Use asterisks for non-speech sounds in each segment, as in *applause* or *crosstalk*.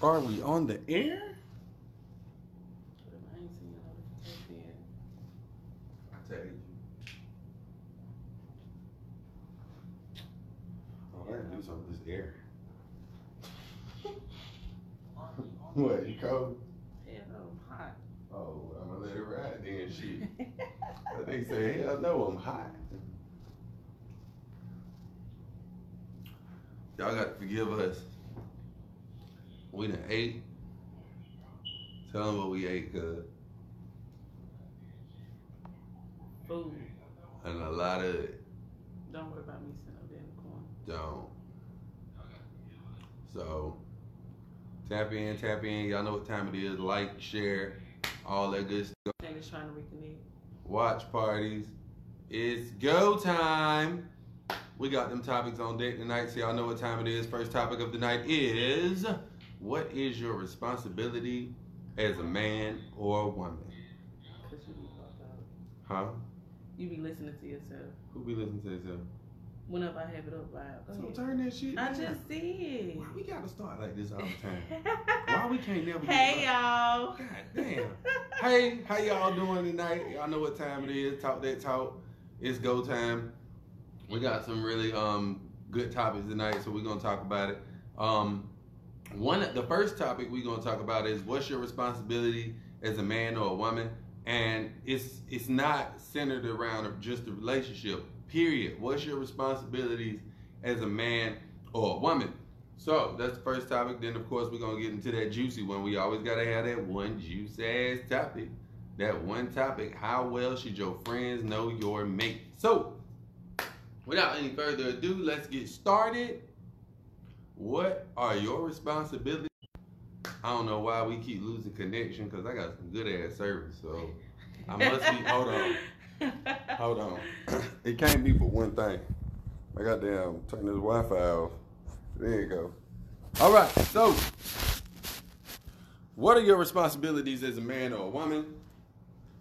Are we on the air? I ain't seen y'all just yet. I tell you. Oh, I gotta do something with this air. what, you cold? Hell no, I'm hot. Oh, I'm gonna let it ride then, shit. But they say, hell no, I'm hot. Y'all got to forgive us. We done ate. Tell them what we ate, cuz. Food. And a lot of it Don't worry about me sitting up there in the corner. don't. So, tap in, tap in. Y'all know what time it is. Like, share, all that good stuff. Trying to reconnect. watch parties. It's go time. We got them topics on deck tonight, so y'all know what time it is. First topic of the night is what is your responsibility as a man or a woman? Cause you be. Huh? You be listening to yourself. Who be listening to this? Whenever I have it up loud. Go So ahead. turn that shit. I down. just did. Why we gotta start like this all the time? *laughs* Why we can't never hey right? y'all. God damn. hey, how y'all doing tonight? Y'all know what time it is. Talk that talk. It's go time. We got some really um good topics tonight, so we're gonna talk about it. Um, one of the first topic we're gonna talk about is what's your responsibility as a man or a woman, and it's it's not centered around just the relationship. Period. What's your responsibilities as a man or a woman? So that's the first topic. Then of course we're gonna get into that juicy one. We always gotta have that one juice ass topic. That one topic. How well should your friends know your mate? So without any further ado, let's get started. What are your responsibilities? I don't know why we keep losing connection because I got some good ass service. So I must be. hold on. *laughs* Hold on. *coughs* It can't be for one thing. I got damn turn this Wi-Fi off. There you go. All right. So, what are your responsibilities as a man or a woman?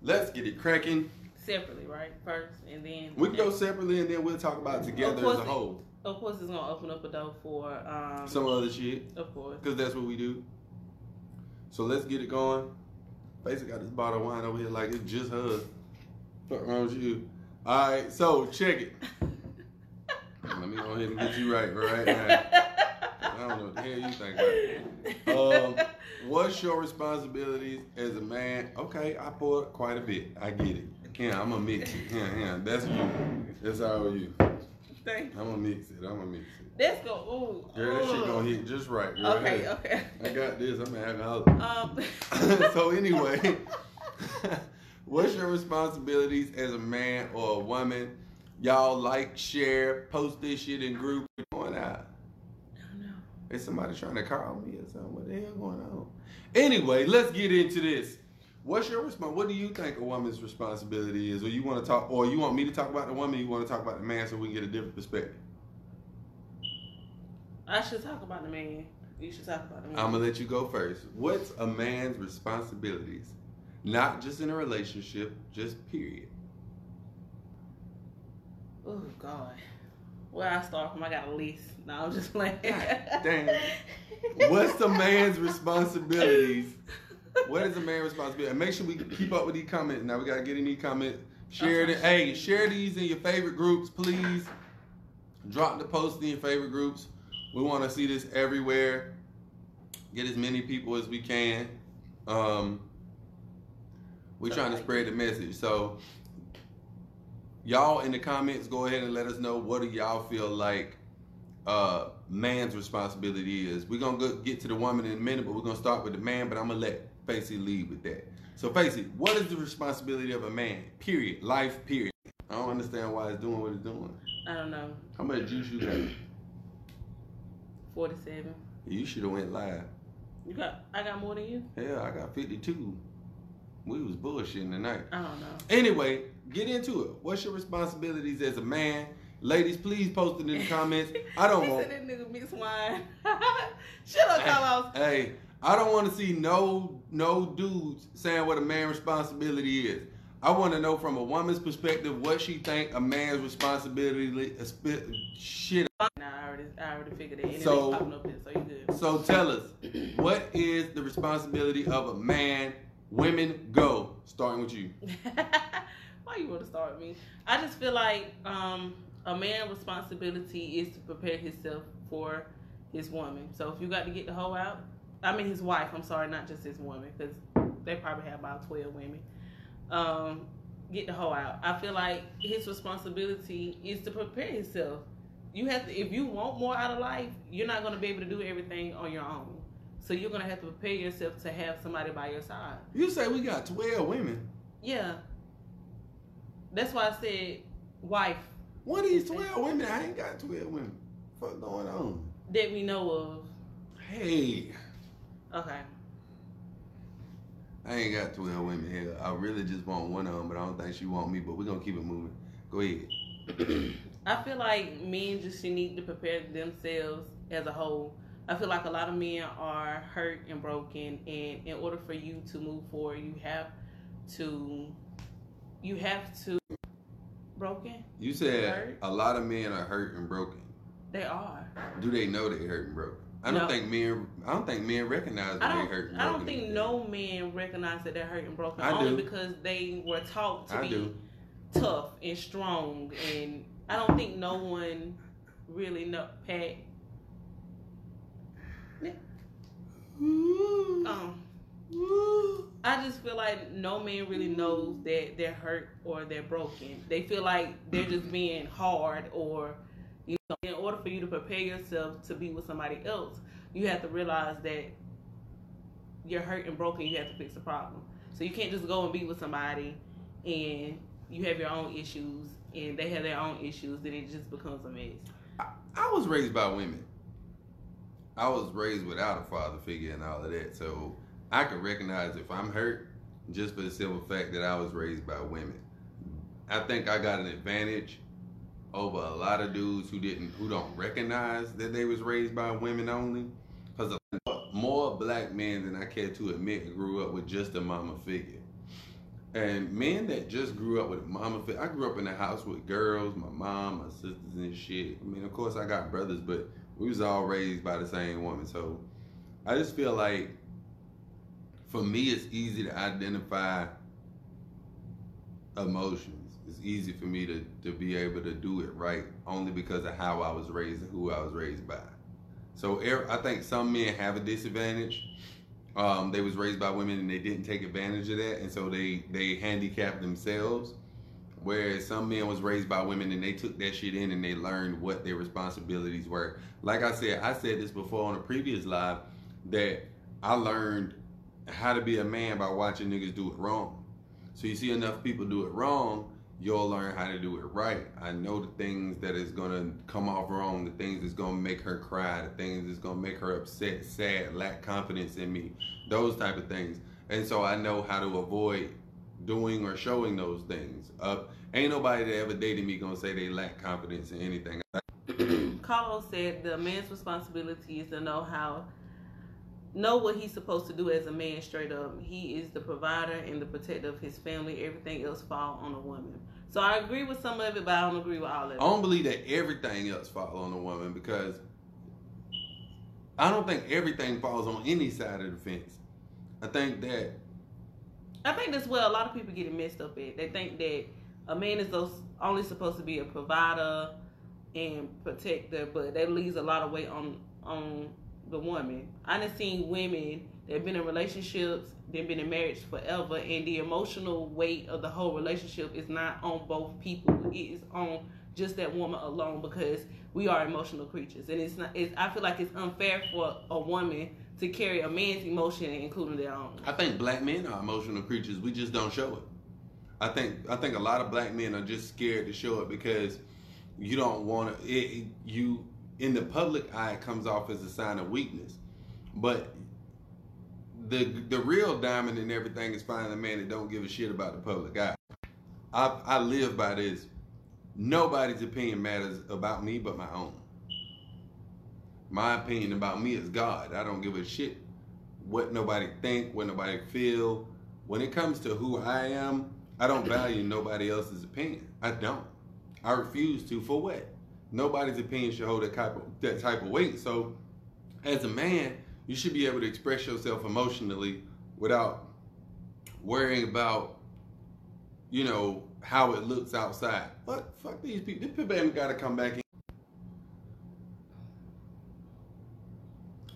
Let's get it cracking. Separately, right? First, and then We can go separately and then we'll talk about it together as a it- whole. Of course, it's gonna open up a door for um. Some other shit, Of course. because that's what we do. So let's get it going. Basically, got this bottle of wine over here like it's just her. What wrong with you? All right, so check it. *laughs* Let me go ahead and get you right right now. I don't know what the hell you think about it. Um, what's your responsibilities as a man? Okay, I poured quite a bit. I get it. Yeah, I'm gonna mix. Yeah, yeah, that's you. That's all you. I'm gonna mix it. I'm gonna mix it. Let's go. Ooh. Girl, that shit gonna hit just right. Girl. Okay. Hey, Okay. I got this. I'm gonna have an alcoholic. *laughs* Um. *laughs* *laughs* so anyway, what's your responsibilities as a man or a woman? Y'all like, share, post this shit in group. What's going out? No, no. Is somebody trying to call me or something? What the hell going on? Anyway, let's get into this. What's your response? What do you think a woman's responsibility is? Or you want to talk, or you want me to talk about the woman? You want to talk about the man so we can get a different perspective? I should talk about the man. You should talk about the man. I'm gonna let you go first. What's a man's responsibilities? Not just in a relationship, just period. Oh God. Where I start from? I got a list. No, I'm just playing. God damn. What's the man's responsibilities? What is a man's responsibility? And make sure we keep up with these comments. Now we gotta get in these comments. Share it. Hey, share these in your favorite groups, please. Drop the post in your favorite groups. We want to see this everywhere. Get as many people as we can. Um, we're trying to spread the message. So, y'all in the comments, go ahead and let us know what do y'all feel like uh, man's responsibility is. We're gonna go get to the woman in a minute, but we're gonna start with the man. But I'm gonna let Facey lead with that. So, Facey, what is the responsibility of a man? Period. Life. Period. I don't understand why it's doing what it's doing. I don't know. How much juice you got? Forty-seven. You should have went live. You got? I got more than you. Hell, I got 52. We was bullshitting tonight. I don't know. Anyway, get into it. What's your responsibilities as a man? Ladies, please post it in the comments. I don't *laughs* want. said that nigga mix wine. *laughs* Shut up, Carlos. Hey, I don't want to see no no dudes saying what a man's responsibility is. I want to know from a woman's perspective what she think a man's responsibility is. Shit. Nah, I already I already figured it. So- it popping up here, so good. So tell us, what is the responsibility of a man? Women, go. Starting with you. *laughs* Why you want to start with me? I just feel like um, a man's responsibility is to prepare himself for his woman. So if you got to get the hoe out, I mean his wife. I'm sorry, not just his woman, because they probably have about twelve women. Um, get the hoe out. I feel like his responsibility is to prepare himself. You have to. If you want more out of life, you're not going to be able to do everything on your own. So you're going to have to prepare yourself to have somebody by your side. You say we got 12 women. Yeah. That's why I said wife What are these 12 women? I ain't got 12 women. Fuck going on? that we know of. Hey, Okay. I ain't got 12 women here. I really just want one of them, but I don't think she want me, but we're going to keep it moving. Go ahead. *clears throat* I feel like men just need to prepare themselves as a whole. I feel like a lot of men are hurt and broken, and in order for you to move forward, you have to, you have to, broken. You said Hurt? a lot of men are hurt and broken. They are. Do they know they hurt and broken? I don't No. think men. I don't think men recognize I when they don't. hurt and I broken. don't think no men recognize that they're hurt and broken. I only do. because they were taught to I be do. tough and strong, and I don't think no one really know. Pat, um, I just feel like no man really knows that they're hurt or they're broken. They feel like they're just being hard or you know, in order for you to prepare yourself to be with somebody else, you have to realize that you're hurt and broken, you have to fix the problem. So you can't just go and be with somebody and you have your own issues and they have their own issues, then it just becomes a mess. I, I was raised by women. I was raised without a father figure and all of that, so I can recognize if I'm hurt just for the simple fact that I was raised by women. I think I got an advantage over a lot of dudes who didn't, who don't recognize that they was raised by women only, because more black men than I care to admit grew up with just a mama figure. And men that just grew up with a mama figure, I grew up in a house with girls, my mom, my sisters and shit. I mean, of course I got brothers, but we was all raised by the same woman. So I just feel like for me it's easy to identify emotions. It's easy for me to, to be able to do it right only because of how I was raised and who I was raised by. So er- I think some men have a disadvantage. Um, they was raised by women and they didn't take advantage of that, and so they they handicap themselves. Whereas some men was raised by women and they took that shit in and they learned what their responsibilities were. Like I said, I said this before on a previous live that I learned how to be a man by watching niggas do it wrong. So you see enough people do it wrong, you'll learn how to do it right. I know the things that is gonna come off wrong, the things that's gonna make her cry, the things that's gonna make her upset, sad, lack confidence in me, those type of things. And so I know how to avoid doing or showing those things. Uh, ain't nobody that ever dated me gonna say they lack confidence in anything. *clears throat* Carlos said the man's responsibility is to know how know what he's supposed to do as a man straight up. He is the provider and the protector of his family. Everything else fall on a woman. So I agree with some of it, but I don't agree with all of it. I don't believe that everything else falls on a woman because I don't think everything falls on any side of the fence. I think that I think that's where a lot of people get it messed up at. They think that a man is those only supposed to be a provider and protector, but that leaves a lot of weight on on the woman. I done seen women that been in relationships, they've been in marriage forever, and the emotional weight of the whole relationship is not on both people. It is on just that woman alone because we are emotional creatures, and it's not. It's, I feel like it's unfair for a woman to carry a man's emotion, including their own. I think black men are emotional creatures. We just don't show it. I think I think a lot of black men are just scared to show it because you don't want to. You in the public eye it comes off as a sign of weakness, but the the real diamond in everything is finding a man that don't give a shit about the public eye. I I live by this. Nobody's opinion matters about me but my own. My opinion about me is God. I don't give a shit what nobody think, what nobody feel. When it comes to who I am, I don't value nobody else's opinion. I don't. I refuse to. For what? Nobody's opinion should hold that type of that type of weight. So, as a man, you should be able to express yourself emotionally without worrying about, you know, how it looks outside. But fuck these people. This people ain't got to come back in.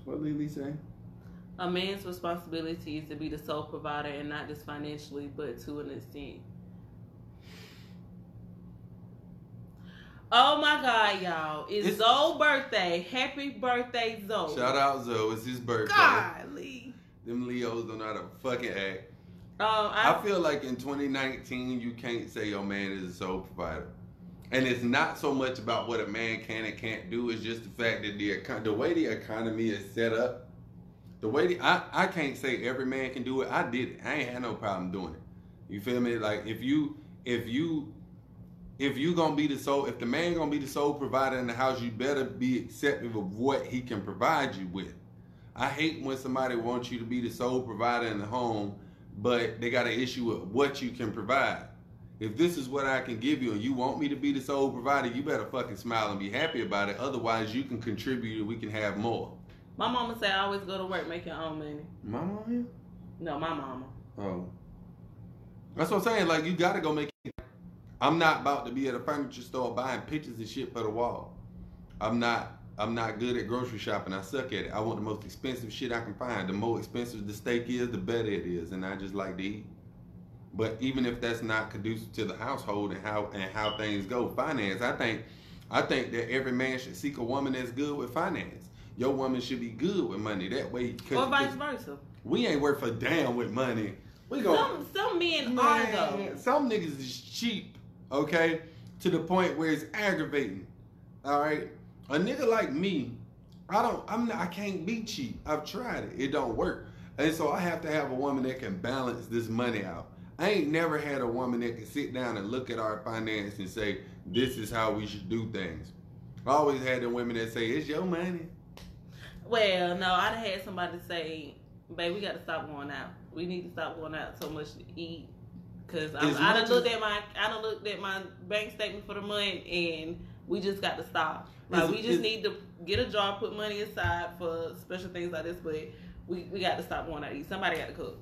What Lily say? A man's responsibility is to be the sole provider and not just financially, but to an extent. Oh my God, y'all! It's, It's- Zoe's birthday. Happy birthday, Zoe! Shout out Zoe. It's his birthday. Golly. Them Leos don't know how to fucking act. Um, I I, feel like in 2019, you can't say your man is a sole provider. And it's not so much about what a man can and can't do. It's just the fact that the econ- the way the economy is set up, the way the, I I can't say every man can do it. I did it. I ain't had no problem doing it. You feel me? Like if you if you if you gonna be the sole if the man gonna be the sole provider in the house, you better be accepting of what he can provide you with. I hate when somebody wants you to be the sole provider in the home, but they got an issue with what you can provide. If this is what I can give you and you want me to be the sole provider, you better fucking smile and be happy about it. Otherwise, you can contribute and we can have more. my mama say "I always go to work, make your own money." Mama? No, my mama. Oh. That's what I'm saying. Like, you gotta go make it. I'm not about to be at a furniture store buying pictures and shit for the wall. I'm not. I'm not good at grocery shopping. I suck at it. I want the most expensive shit I can find. The more expensive the steak is, the better it is, and I just like to eat. But even if that's not conducive to the household and how and how things go, finance, I think, I think that every man should seek a woman that's good with finance. Your woman should be good with money. That way, Or vice versa. we ain't worth a damn with money. We go. Some some men are though. some niggas is cheap, okay, to the point where it's aggravating. All right, a nigga like me, I don't, I'm, not, I can't be cheap. I've tried it, it don't work, and so I have to have a woman that can balance this money out. I ain't never had a woman that can sit down and look at our finance and say this is how we should do things. I always had the women that say it's your money. Well, no, I'd have had somebody say, "Babe, we got to stop going out. We need to stop going out so much to eat." Cause I, I done looked at my, I done looked at my bank statement for the month, and we just got to stop. Like we just need to get a job, put money aside for special things like this. But we, we got to stop going out to eat. Somebody got to cook.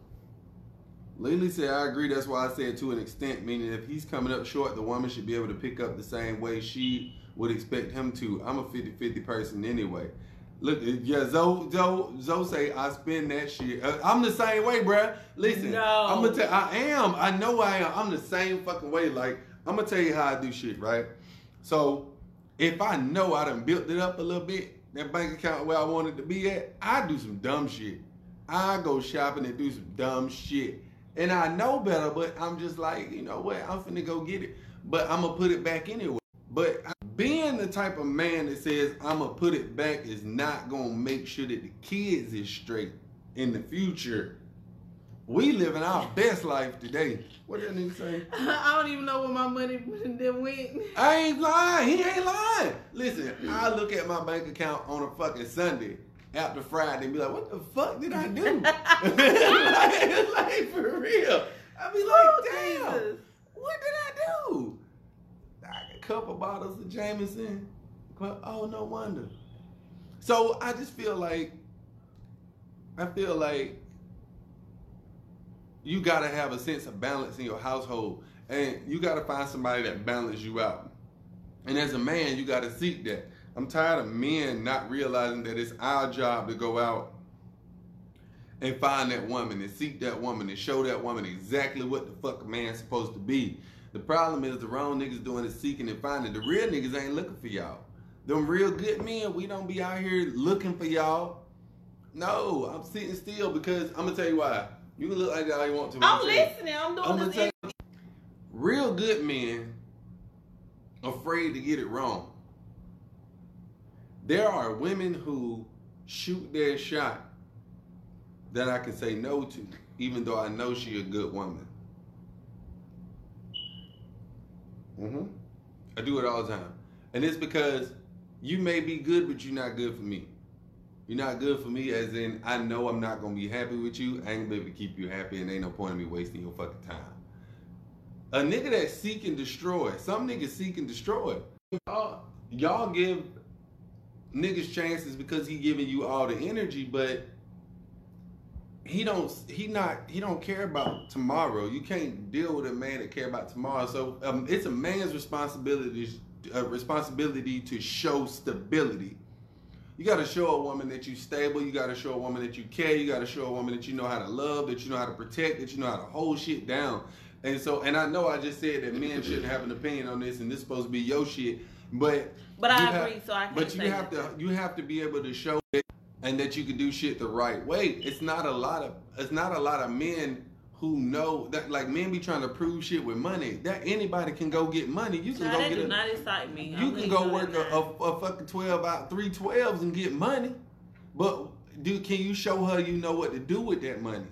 Lily said, I agree. That's why I said to an extent, meaning if he's coming up short, the woman should be able to pick up the same way she would expect him to. I'm a 50 50 person anyway. Look, yeah, Zoe, Zoe, Zoe say, I spend that shit. Uh, I'm the same way, bruh. Listen, No. I'm gonna tell I am. I know I am. I'm the same fucking way. Like, I'm gonna tell you how I do shit, right? So, if I know I done built it up a little bit, that bank account where I wanted to be at, I do some dumb shit. I go shopping and do some dumb shit. And I know better, but I'm just like, you know what? I'm finna go get it. But I'm gonna put it back anyway. But being the type of man that says I'm gonna put it back is not gonna make sure that the kids is straight in the future. We living our *laughs* best life today. What that nigga say? *laughs* I don't even know where my money *laughs* then went. I ain't lying. He ain't lying. Listen, I look at my bank account on a fucking Sunday after Friday and be like, what the fuck did I do? like, like, for real. I be like, Oh, damn, Jesus. what did I do? Couple bottles of Jameson. But, oh, no wonder. So I just feel like, I feel like you gotta have a sense of balance in your household, and you gotta find somebody that balances you out. And as a man, you gotta seek that. I'm tired of men not realizing that it's our job to go out and find that woman and seek that woman and show that woman exactly what the fuck a man's supposed to be. The problem is the wrong niggas doing is seeking and finding. The real niggas ain't looking for y'all. Them real good men, we don't be out here looking for y'all. No, I'm sitting still because I'm gonna tell you why. You can look like that all you want to. I'm listening. I'm doing I'm this. tell you, real good men afraid to get it wrong. There are women who shoot their shot that I can say no to, even though I know she a good woman. Hmm I do it all the time, and it's because you may be good, but you're not good for me. You're not good for me, as in I know I'm not gonna be happy with you. I ain't gonna be able to keep you happy, and ain't no point in me wasting your fucking time. A nigga that seek and destroy. Some niggas seek and destroy. Uh, y'all give niggas chances because he giving you all the energy, but he don't he not he don't care about tomorrow. You can't deal with a man that care about tomorrow. So um, it's a man's responsibility a responsibility to show stability. You got to show a woman that you stable. You got to show a woman that you care. You got to show a woman that you know how to love, that you know how to protect, that you know how to hold shit down. And so, and I know I just said that men *clears throat* shouldn't have an opinion on this, and this is supposed to be your shit, but But I have- agree, so I can't but you say have that. to you have to be able to show it and that you can do shit the right way. It's not a lot of it's not a lot of men who know that like men be trying to prove shit with money. That anybody can go get money. You can go that get do a, not excite me. you can go work a, a, a fucking twelve out three twelves and get money. But do can you show her you know what to do with that money?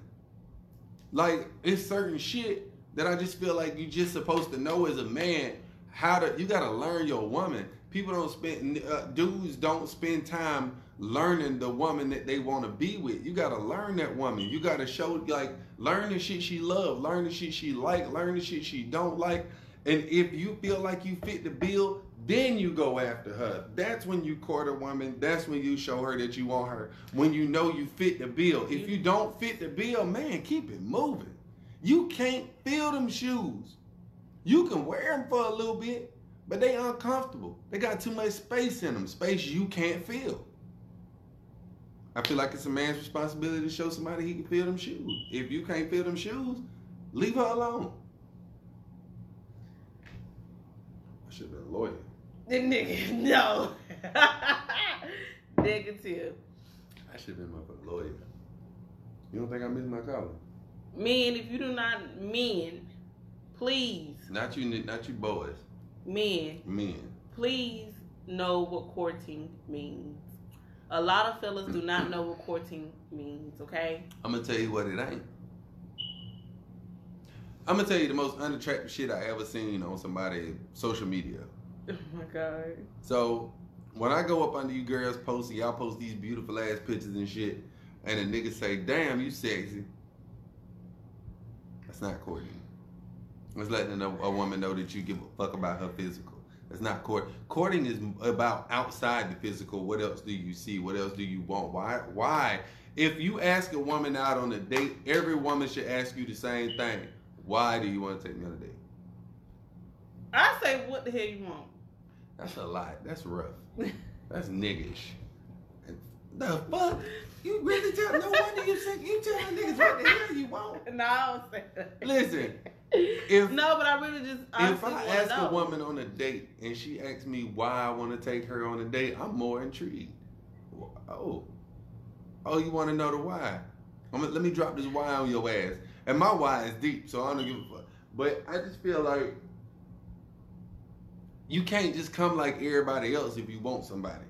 Like it's certain shit that I just feel like you just supposed to know as a man how to. You gotta learn your woman. People don't spend uh, dudes don't spend time learning the woman that they want to be with. You gotta learn that woman. You gotta show like learn the shit she love, learn the shit she like, learn the shit she don't like. And if you feel like you fit the bill, then you go after her. That's when you court a woman. That's when you show her that you want her. When you know you fit the bill. If you don't fit the bill, man, keep it moving. You can't feel them shoes. You can wear them for a little bit, but they uncomfortable. They got too much space in them. Space you can't feel. I feel like it's a man's responsibility to show somebody he can feel them shoes. If you can't feel them shoes, leave her alone. I should have been a lawyer. The nigga, no. *laughs* Negative. I should have been a lawyer. You don't think I missed my calling? Men, if you do not, men, please, Not you, not you boys. men, Men. please know what courting means. A lot of fellas do not know what courting means, okay? I'm gonna tell you what it ain't. I'm gonna tell you the most unattractive shit I ever seen on somebody social media. *laughs* Oh my god. So when I go up under you girls post y'all post these beautiful ass pictures and shit, and a nigga say, "Damn, you sexy," that's not courting. It's letting a, a woman know that you give a fuck about her physical. That's not court. Courting is about outside the physical. What else do you see? What else do you want? Why? Why? If you ask a woman out on a date, every woman should ask you the same thing. Why do you want to take me on a date? I say, what the hell you want? That's a lot. That's rough. That's niggish. The fuck? You really tell? No wonder you say you telling niggas what the hell you want. *laughs* No, I don't say that. Listen, if no, but I really just if I ask know. a woman on a date and she asks me why I want to take her on a date, I'm more intrigued. Oh, oh, you want to know the why? I'm gonna, let me drop this why on your ass. And my why is deep, so I don't give a fuck. But I just feel like you can't just come like everybody else if you want somebody.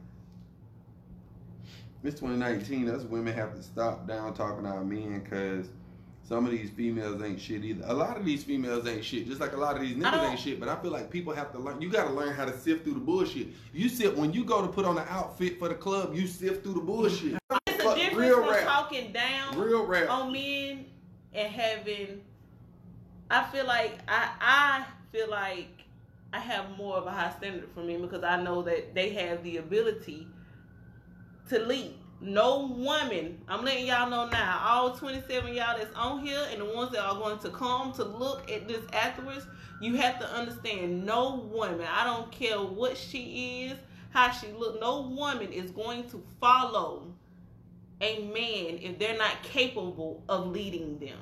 It's 2019. Us women have to stop down talking to our men because some of these females ain't shit either. A lot of these females ain't shit, just like a lot of these niggas ain't shit. But I feel like people have to learn. You got to learn how to sift through the bullshit. You sift when you go to put on an outfit for the club. You sift through the bullshit. It's a difference real rap. talking down Real rap. on men and having. I feel like I I feel like I have more of a high standard for men because I know that they have the ability to lead. No woman, I'm letting y'all know now, all 27 y'all that's on here and the ones that are going to come to look at this afterwards, you have to understand no woman, I don't care what she is, how she look, no woman is going to follow a man if they're not capable of leading them.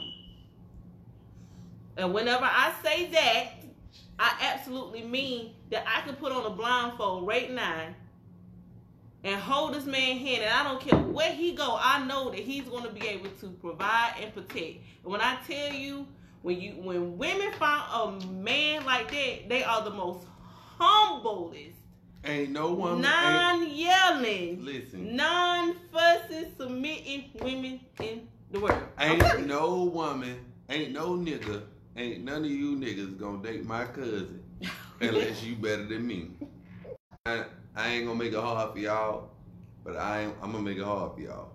And whenever I say that, I absolutely mean that I can put on a blindfold right now and hold this man hand, and I don't care where he go. I know that he's going to be able to provide and protect. And when I tell you, when you when women find a man like that, they are the most humblest, Ain't no woman. ain't, non-yelling, listen, non-fussing, submitting women in the world. ain't no woman, ain't no nigga, ain't none of you niggas gonna date my cousin *laughs* unless you better than me. I, *laughs* I ain't gonna make it hard for y'all, but I am, I'm gonna make it hard for y'all.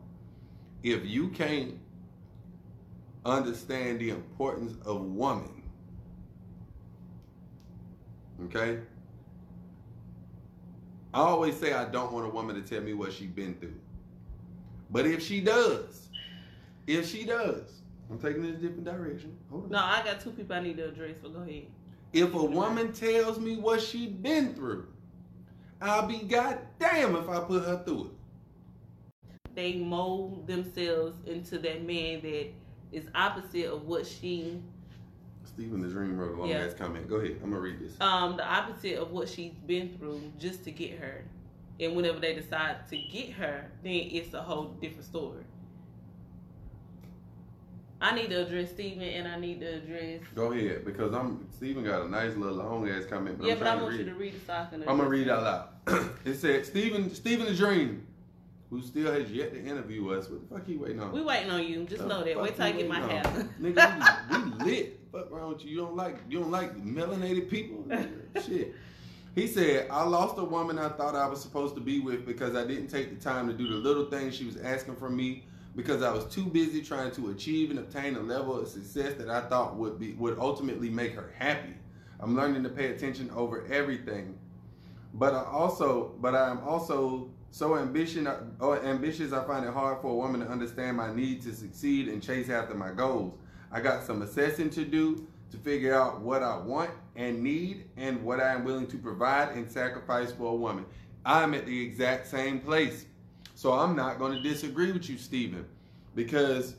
If you can't understand the importance of woman, okay? I always say I don't want a woman to tell me what she's been through. But if she does, if she does, I'm taking a different direction. Hold on. No, I got two people I need to address, but go ahead. If a woman tells me what she's been through, I'll be goddamn if I put her through it. They mold themselves into that man that is opposite of what she Stephen the Dream wrote a long Yeah. ass comment. Go ahead. I'm gonna read this. um the opposite of what she's been through just to get her. And whenever they decide to get her, then it's a whole different story. I need to address Steven and I need to address Go ahead, because I'm Stephen got a nice little long ass comment, but Yeah, I'm but I to want read you to read it so I can I'm gonna read it. out loud. *coughs* it said Stephen Stephen the Dream, who still has yet to interview us. What the fuck he waiting on? We waiting on you. Just know that. Wait till I get my hair. *laughs* Nigga, we, we lit. Fuck wrong with you? You don't like you don't like melanated people? *laughs* Shit. He said, I lost a woman I thought I was supposed to be with because I didn't take the time to do the little things she was asking from me because I was too busy trying to achieve and obtain a level of success that I thought would be would ultimately make her happy. I'm learning to pay attention over everything. But I also but I am also so ambitious or ambitious I find it hard for a woman to understand my need to succeed and chase after my goals. I got some assessing to do to figure out what I want and need and what I am willing to provide and sacrifice for a woman. I'm at the exact same place. So I'm not going to disagree with you, Stephen, because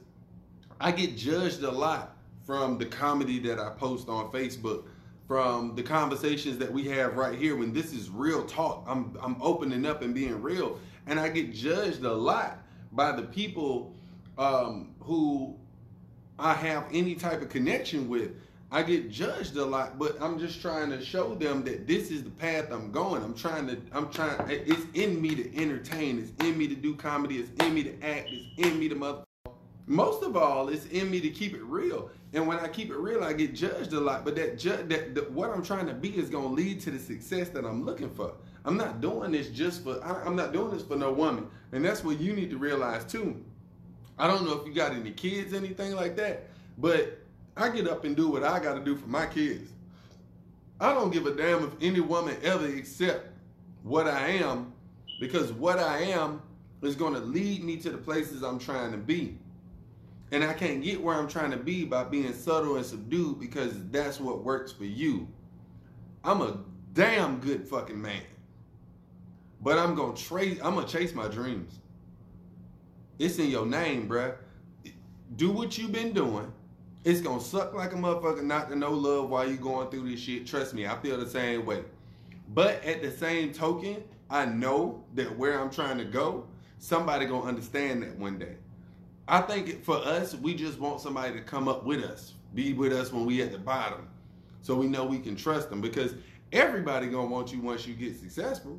I get judged a lot from the comedy that I post on Facebook, from the conversations that we have right here when this is real talk. I'm I'm opening up and being real, and I get judged a lot by the people um, who I have any type of connection with. I get judged a lot, but I'm just trying to show them that this is the path I'm going. I'm trying to, I'm trying, it's in me to entertain, it's in me to do comedy, it's in me to act, it's in me to mother. Most of all, it's in me to keep it real. And when I keep it real, I get judged a lot. But that, ju- that, that what I'm trying to be is going to lead to the success that I'm looking for. I'm not doing this just for, I, I'm not doing this for no woman. And that's what you need to realize too. I don't know if you got any kids, anything like that, but I get up and do what I got to do for my kids. I don't give a damn if any woman ever accept what I am because what I am is going to lead me to the places I'm trying to be. And I can't get where I'm trying to be by being subtle and subdued because that's what works for you. I'm a damn good fucking man. But I'm to trace I'm to chase my dreams. It's in your name, bruh. Do what you've been doing. It's gonna suck like a motherfucker not to know love while you going through this shit. Trust me, I feel the same way. But at the same token, I know that where I'm trying to go, somebody gonna understand that one day. I think for us, we just want somebody to come up with us, be with us when we at the bottom, so we know we can trust them. Because everybody gonna want you once you get successful.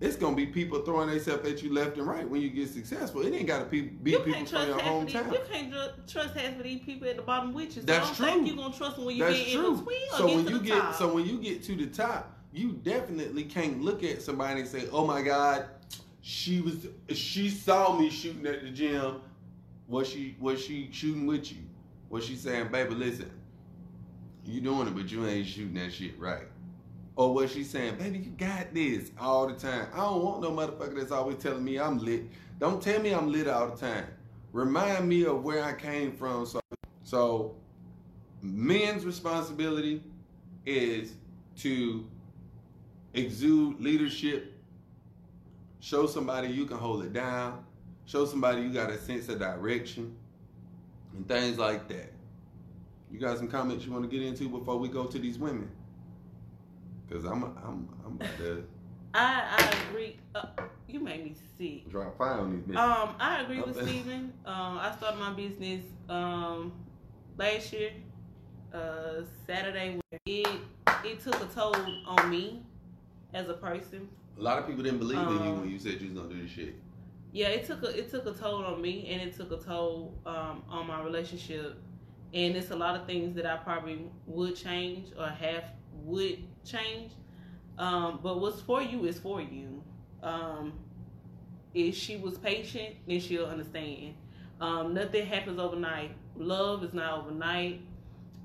It's gonna be people throwing themselves at you left and right when you get successful. It ain't gotta be, be people from your hometown. You can't tr- trust half of these people at the bottom with you. So That's I don't true. think you're gonna trust them when you That's get true. in between So when you get top. so when you get to the top, you definitely can't look at somebody and say, "Oh my God, she was she saw me shooting at the gym. Was she was she shooting with you? Was she saying, baby, listen, you doing it, but you ain't shooting that shit right?" Or was she saying, baby, you got this all the time? I don't want no motherfucker that's always telling me I'm lit. Don't tell me I'm lit all the time. Remind me of where I came from. So, so men's responsibility is to exude leadership, show somebody you can hold it down, show somebody you got a sense of direction, and things like that. You got some comments you want to get into before we go to these women? Cause I'm I'm I'm about to *laughs* I I agree. Uh, you made me sick. drop fire on these bitches. Um, I agree with. *laughs* Steven. Um, I started my business um last year, uh, Saturday. It it took a toll on me as a person. a lot of people didn't believe in you um, when you said you was gonna do this shit. Yeah, it took a it took a toll on me, and it took a toll um, on my relationship. And it's a lot of things that I probably would change or have would change. Um, but what's for you is for you. Um, if she was patient, then she'll understand. Um, nothing happens overnight. Love is not overnight.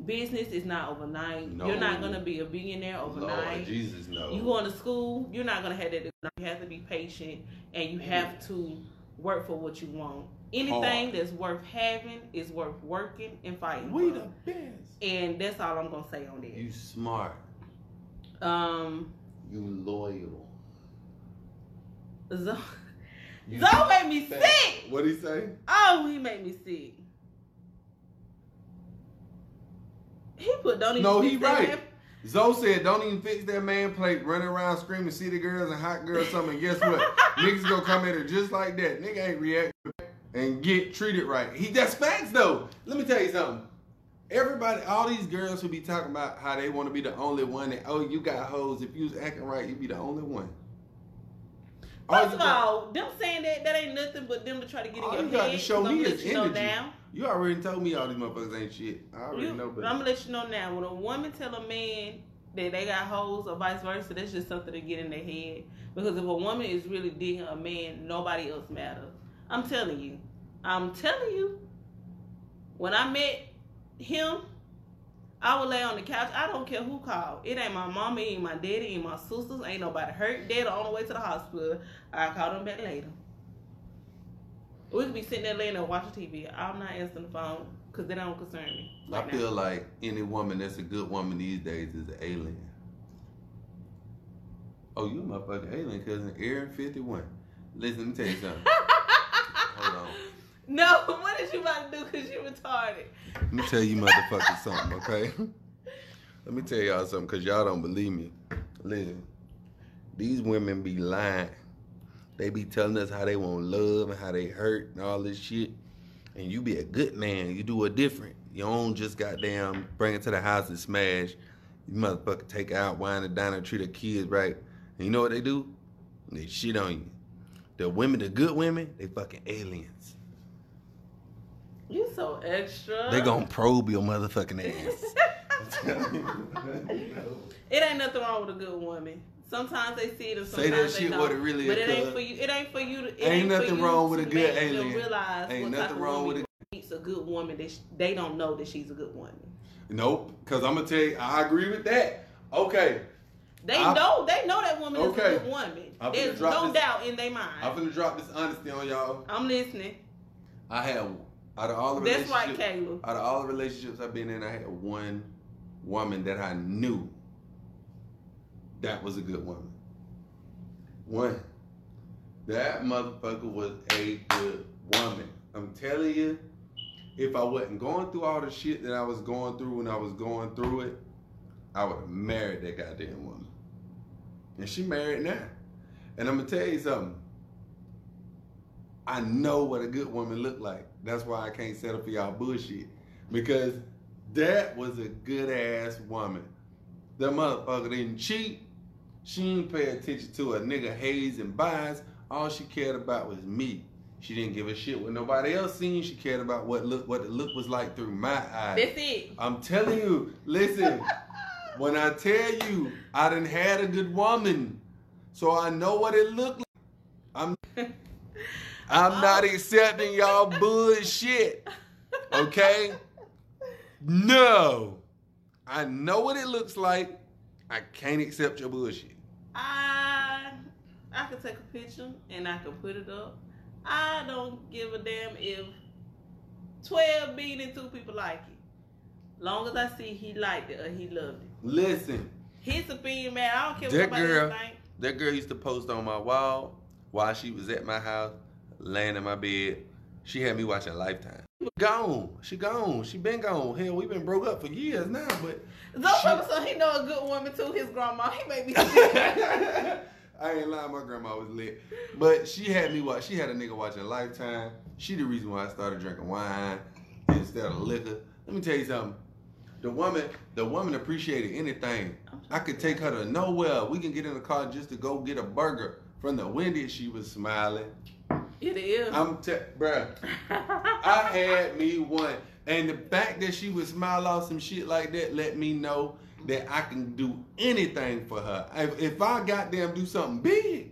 Business is not overnight. No. You're not gonna be a billionaire Lord overnight. Jesus, no. You going to school, you're not gonna have that. You have to be patient, and you have to work for what you want. Anything Hard. that's worth having is worth working and fighting. we for. the best. and that's all I'm gonna say on that. You smart. Um, You loyal. Zoe, You Zoe made me sick. What'd he say? Oh, he made me sick. He put don't even. No, he right. man- Zoe said, "Don't even fix that man plate. Running around screaming, city girls and hot girls something. Guess what? *laughs* Niggas gonna come at her just like that. Nigga ain't react and get treated right. He that's facts though. Let me tell you something. Everybody, all these girls who be talking about how they want to be the only one, and oh, you got hoes. If you was acting right, you'd be the only one. First you of all, them saying that that ain't nothing but them to try to get All in you your got head. to show me is you energy. You already told me all these motherfuckers ain't shit. I already You, know, I'm gonna let you know now. When a woman tell a man that they got hoes or vice versa, that's just something to get in their head. Because if a woman is really digging a man, nobody else matters. I'm telling you. I'm telling you. When I met him, I would lay on the couch. I don't care who called. It ain't my mama, it ain't my daddy, it ain't my sisters. Ain't nobody hurt. They're on the way to the hospital. I call them back later. We could be sitting there laying there watching TV. I'm not answering the phone because they don't concern me. I right now. feel like any woman that's a good woman these days is an alien. Oh, you a motherfucking alien, cousin. Area 51. Listen, let me tell you something. *laughs* Hold on. No, what is you about to do? Cause you retarded. Let me tell you motherfuckers something, okay? Let me tell y'all something, cause y'all don't believe me. Listen, these women be lying. They be telling us how they want love and how they hurt and all this shit. And you be a good man. You do it different. You don't just goddamn bring it to the house and smash. You motherfucker take out, wine and dine and treat the kids right. And you know what they do? They shit on you. The women, the good women, they fucking aliens. You so extra. They gonna probe your motherfucking ass. *laughs* It ain't nothing wrong with a good woman. Sometimes they see it and Say sometimes that they shit don't. what it really but it ain't for you. It ain't for you. To, it Ain't ain't, nothing wrong with a good alien. Realize Ain't nothing wrong woman with meets a good woman that sh- they don't know that she's a good woman. Nope, because I'm gonna tell you, I agree with that. Okay, They I- know. They know that woman Okay. is a good woman. There's no this- doubt in their mind. I'm gonna drop this honesty on y'all. I'm listening. I had out of all the That's right, relationships, Caleb. out of all the relationships I've been in, I had one woman that I knew that was a good woman. One. That motherfucker was a good woman. I'm telling you, if I wasn't going through all the shit that I was going through when I was going through it, I would have married that goddamn woman. And she married now. And I'm gonna tell you something. I know what a good woman look like. That's why I can't settle for y'all bullshit. Because that was a good ass woman. The motherfucker didn't cheat. She didn't pay attention to a nigga haze and buys. All she cared about was me. She didn't give a shit what nobody else seen. She cared about what look what the look was like through my eyes. That's it. I'm telling you, listen, *laughs* when I tell you I didn't had a good woman, so I know what it looked like. I'm *laughs* I'm not oh. accepting y'all *laughs* bullshit. Okay? No. I know what it looks like. I can't accept your bullshit. I I could take a picture and I could put it up. I don't give a damn if twelve billion two people like it. Long as I see he liked it or he loved it. Listen, His opinion, man. I don't care what That nobody girl- think. that girl used to post on my wall while she was at my house, laying in my bed. She had me watching Lifetime. She gone. She gone. She been gone. Hell, we been broke up for years now, but So, so he know a good woman too. His grandma. He made me. *laughs* *laughs* I ain't lying, my grandma was lit. But she had me watch she had a nigga watching Lifetime. She the reason why I started drinking wine instead of liquor. Let me tell you something. The woman, the woman appreciated anything. I could take her to nowhere. We can get in the car just to go get a burger. From the Wendy's, she was smiling. It is. I'm te- bruh. *laughs* I had me one. And the fact that she would smile off some shit like that let me know that I can do anything for her. If, if I goddamn do something big,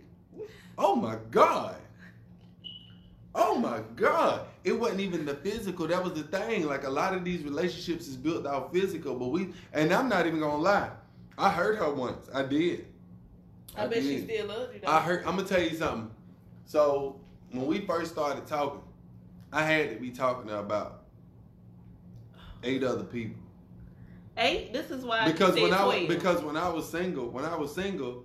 oh my God. Oh my God. It wasn't even the physical. That was the thing. Like a lot of these relationships is built out physical, but we and I'm not even gonna lie. I hurt her once. I did. I, bet she still loves you. Though. I heard. I'm gonna tell you something. So when we first started talking, I had to be talking to about eight other people Eight. This is why because I when I was because when I was single, when I was single,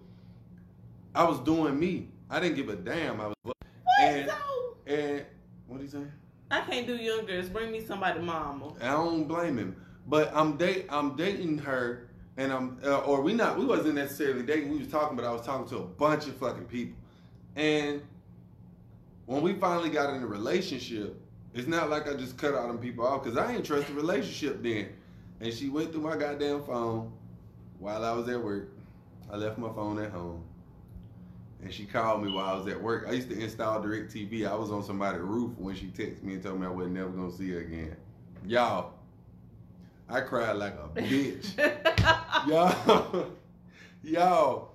I was doing me. I didn't give a damn. I was what? and- so? and what are you saying? I can't do young girls. Bring me somebody, mama. I don't blame him, but I'm date I'm dating her, and I'm uh, or we not we wasn't necessarily dating. We was talking, but I was talking to a bunch of fucking people, and when we finally got in a relationship, it's not like I just cut all them people off because I ain't trust the relationship then. And she went through my goddamn phone while I was at work. I left my phone at home. And she called me while I was at work. I used to install Direct TV. I was on somebody's roof when she texted me and told me I wasn't never gonna see her again. Y'all, I cried like a *laughs* bitch. Y'all, *laughs* y'all,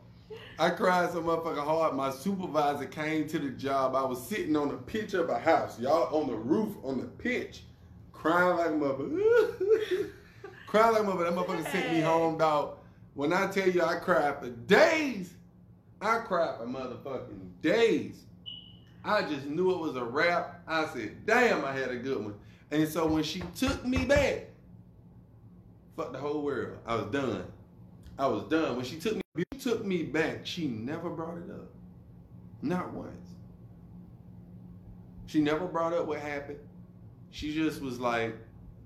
I cried so motherfucking hard. My supervisor came to the job. I was sitting on the pitch of a house, y'all, on the roof, on the pitch, crying like a motherfucker. *laughs* crying like a motherfucker. That motherfucker sent me home, dog. When I tell you I cried for days, I cried for motherfucking days. I just knew it was a wrap. I said, damn, I had a good one. And so when she took me back, fuck the whole world. I was done. I was done. When she took me, she took me back. She never brought it up. Not once. She never brought up what happened. She just was like,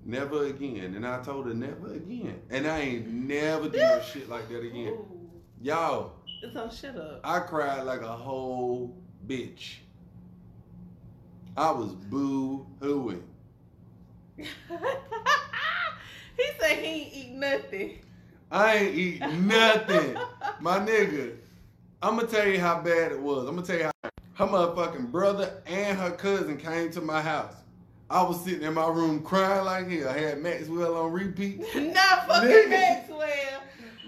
never again. And I told her never again. And I ain't never do no shit like that again. *laughs* Ooh. Y'all, It's So shut up. I cried like a whole bitch. I was boo hooing. *laughs* he said he ain't eat nothing. I ain't eat nothing. My nigga, I'm gonna tell you how bad it was. I'm gonna tell you how her motherfucking brother and her cousin came to my house. I was sitting in my room crying like hell. I had Maxwell on repeat. *laughs* Not fucking Nigga. Maxwell.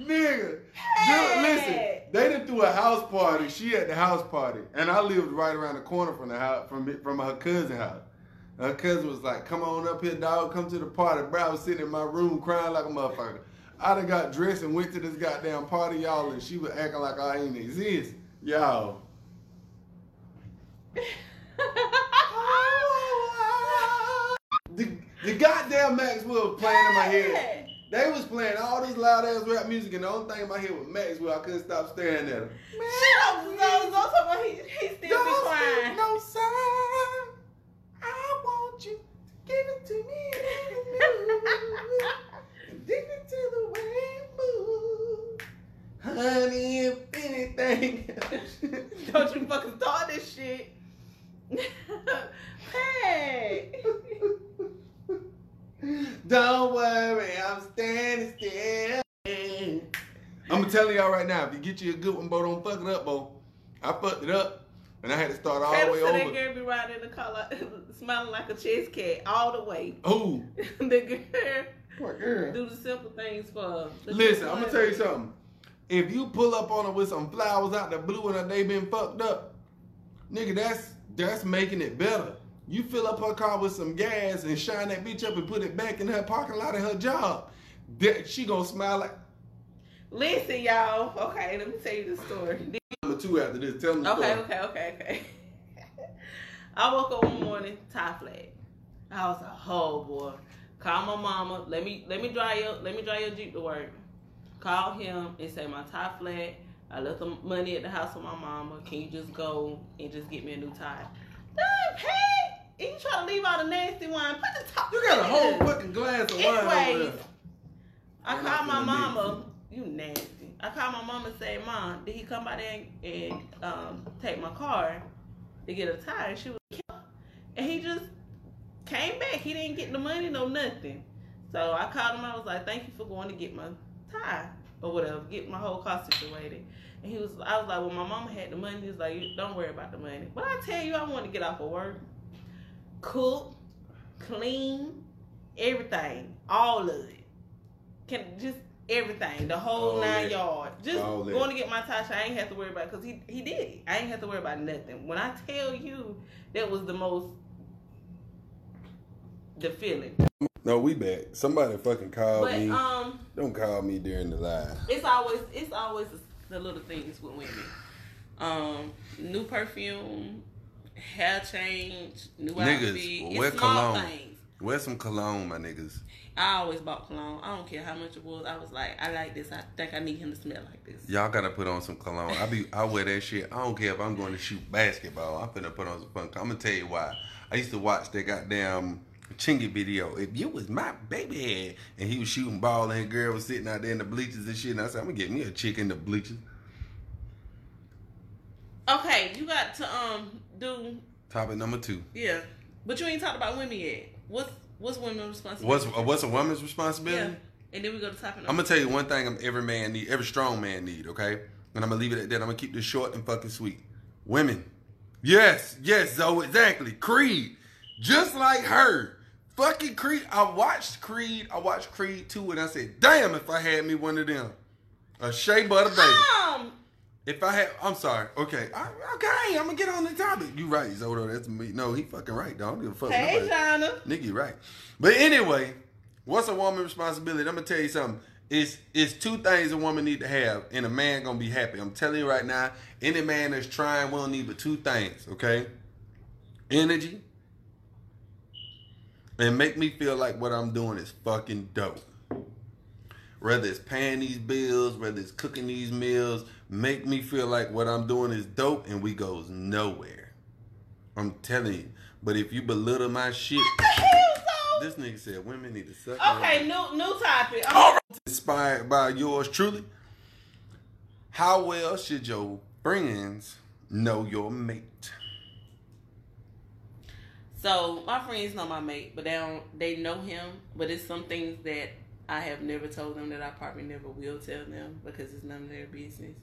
Nigga, Hey. dude, listen, they done threw a house party. She at the house party, and I lived right around the corner from the house, from from her cousin house. Her cousin was like, "Come on up here, dog. Come to the party." Bro, I was sitting in my room crying like a motherfucker. I done got dressed and went to this goddamn party, y'all, and she was acting like I ain't exist, y'all. *laughs* The, the goddamn Maxwell was playing in my head. They was playing all this loud ass rap music, and the only thing in my head was Maxwell. I couldn't stop staring at him. Shut up. Zoe talking about he, he still be crying. no sign. I want you to give it to me. *laughs* and dig to the way it moves. Honey, if anything. *laughs* Don't you fucking start this shit. hey. *laughs* Don't worry, I'm standing still. I'm telling y'all right now, if you get you a good one, Bo, don't fuck it up, Bo. I fucked it up, and I had to start all the Taylor way said that over. girl be riding in the car like, *laughs* smiling like a Cheshire cat all the way. Ooh, the girl girl? do the simple things for Listen, I'm gonna tell you something. If you pull up on her with some flowers out the blue and they been fucked up, nigga, that's that's making it better. You fill up her car with some gas and shine that bitch up and put it back in her parking lot at her job. That she gonna smile like Listen, y'all. Okay, let me tell you the story. number two after this. Tell the Okay, story. okay, okay, okay. *laughs* I woke up one morning, tie flag. I was like, oh boy. Call my mama. Let me let me drive your let me drive your Jeep to work. Call him and say my tie flat. I left the money at the house with my mama. Can you just go and just get me a new tie? Dang, hey! And you try to leave all the nasty wine. Put the top. You got a whole fucking glass of wine Anyways. I I'm called my mama. You nasty. I called my mama and said, Mom, did he come by there and, and um, take my car to get a tire? And She was and he just came back. He didn't get the money, no nothing. So I called him. I was like, Thank you for going to get my tie or whatever, get my whole car situated. And he was, I was like, Well, my mama had the money. He's was like, Don't worry about the money. But I tell you, I want to get off of work, cook, clean, everything, all of it. Can just everything, the whole All nine that. yards. Just All that. going to get my Tasha, I ain't have to worry about because he he did it. I ain't have to worry about nothing. When I tell you that was the most the feeling. No, we back. Somebody fucking called But me. um, Don't call me during the live. it's always it's always the little things with women. Um, new perfume, hair change, new Niggas, outfit. wear It's small cologne. things. Wear some cologne, my niggas. I always bought cologne. I don't care how much it was. I was like, I like this. I think I need him to smell like this. Y'all gotta put on some cologne. I be I wear that shit. I don't care if I'm going to shoot basketball. I'm finna put on some fun. I'm gonna tell you why. I used to watch that goddamn Chingy video. If you was my baby, head and he was shooting ball, and girl was sitting out there in the bleachers and shit. And I said, I'm gonna get me a chick in the bleachers. Okay, you got to um do Topic number two. yeah, but you ain't talked about women yet. What's what's women's responsibility? What's what's a woman's responsibility? yeah, and then we go to topic. Number I'm gonna tell you one thing. I'm every man need, every strong man need. Okay, and I'm gonna leave it at that. I'm gonna keep this short and fucking sweet. Women, yes, yes, Zoe, exactly. Creed, just like her. Fucking Creed. I watched Creed. I watched Creed 2 and I said, damn, if I had me one of them, a Shea Butter baby. Um, If I had, I'm sorry. Okay, I, okay, I'm gonna get on the topic. You right, Zodo. That's me. No, he fucking right. Dog. I don't give a fuck. hey. China. Nigga, you right. But anyway, what's a woman's responsibility? I'm gonna tell you something. It's it's two things a woman need to have, and a man gonna be happy. I'm telling you right now, any man that's trying will need but two things, okay? Energy. And make me feel like what I'm doing is fucking dope. Whether it's paying these bills, whether it's cooking these meals, make me feel like what I'm doing is dope and we goes nowhere. I'm telling you. But if you belittle my shit, What the hell, so? this nigga said women need to suck. Okay, new new topic. All right. Inspired by yours truly. How well should your friends know your mate? So my friends know my mate, but they don't. They know him, but it's some things that I have never told them that I probably never will tell them because it's none of their business.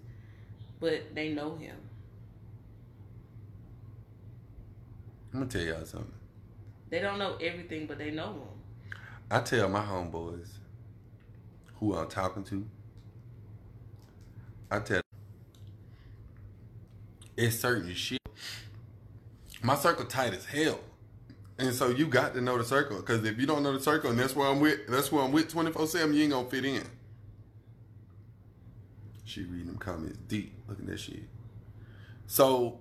But they know him. I'm gonna tell y'all something. They don't know everything, but they know him. I tell my homeboys who I'm talking to. I tell it's certain shit. My circle tight as hell. And so you got to know the circle. Cause if you don't know the circle and that's where I'm with, that's where I'm with 24-7, you ain't gonna fit in. She reading them comments deep. Look at that shit. So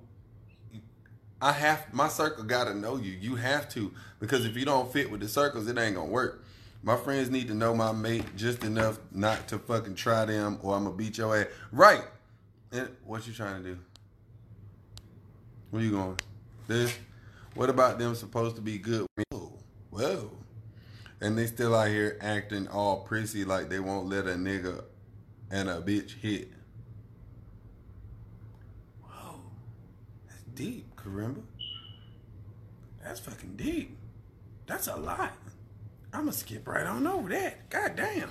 I have my circle gotta know you. You have to. Because if you don't fit with the circles, it ain't gonna work. My friends need to know my mate just enough not to fucking try them or I'm gonna beat your ass. Right. And what you trying to do? Where you going? This? What about them supposed to be good? Whoa. Oh, Whoa. And they still out here acting all prissy like they won't let a nigga and a bitch hit. Whoa. That's deep, Karimba. That's fucking deep. That's a lot. I'ma skip right on over that. God damn.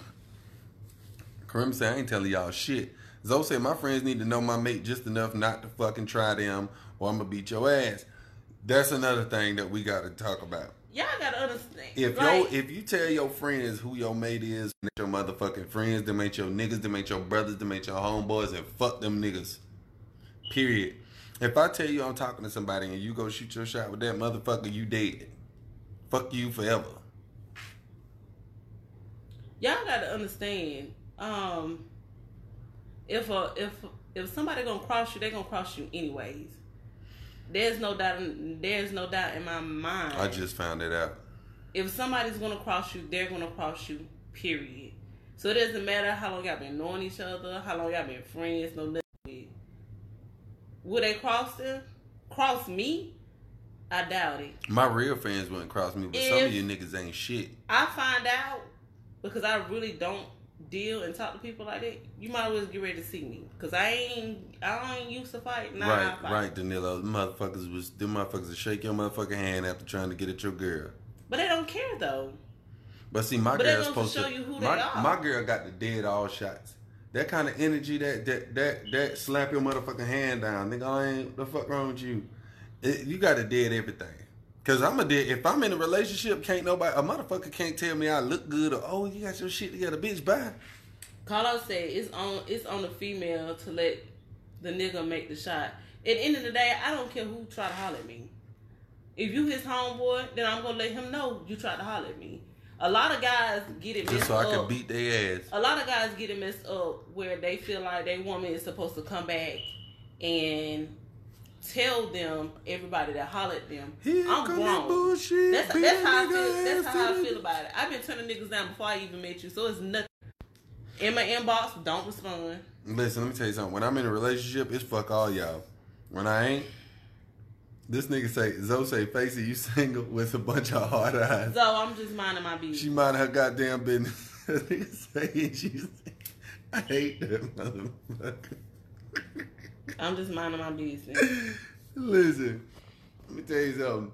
Karim said, I ain't telling y'all shit. Zoe said, my friends need to know my mate just enough not to fucking try them or I'm gonna beat your ass. That's another thing that we gotta talk about. Y'all gotta understand. If like, yo, if you tell your friends who your mate is, and your motherfucking friends, them ain't your niggas, them ain't your brothers, them ain't your homeboys, and fuck them niggas. Period. If I tell you I'm talking to somebody and you go shoot your shot with that motherfucker, you dead. Fuck you forever. y'all gotta understand. Um, if a if if somebody gonna cross you, they gonna cross you anyways. There's no doubt. In, there's no doubt in my mind. I just found it out. if somebody's gonna cross you, they're gonna cross you. Period. So it doesn't matter how long y'all been knowing each other, how long y'all been friends, no nothing. Would they cross them? Cross me? I doubt it. My real friends wouldn't cross me, but some of you niggas ain't shit. I find out because I really don't deal and talk to people like that. You might as well get ready to see me because I ain't I ain't used to fight. Nah, right, fight. right, Danilo. Motherfuckers was them motherfuckers would shake your motherfucking hand after trying to get at your girl. But they don't care though. But see, my But girl's goes to supposed show you who they my, are. my girl got the dead all shots. That kind of energy, that that that that slap your motherfucking hand down, nigga. I ain't the fuck wrong with you. It, you got to dead everything. Cause I'm a dead. If I'm in a relationship, can't nobody a motherfucker can't tell me I look good or oh you got your shit together, bitch. Bye. Carlos said it's on it's on the female to let the nigga make the shot. At the end of the day, I don't care who try to holler at me. If you his homeboy, then I'm gonna let him know you tried to holler at me. A lot of guys get it messed Just so I up. can beat their ass. a lot of guys get it messed up where they feel like their woman is supposed to come back and tell them everybody that hollered at them. Here I'm grown. bullshit. That's, that's how I feel. That's how I feel about it. I've been turning niggas down before I even met you, so it's nothing. In my inbox, don't respond. Listen, let me tell you something. When I'm in a relationship, it's fuck all y'all. When I ain't, this nigga say, Zoe say, Facey, you *laughs* single with a bunch of hard eyes. So I'm just minding my business. She mind her goddamn business. *laughs* nigga say, she's, I hate that motherfucker. *laughs* I'm just minding my business. *laughs* Listen, let me tell you something.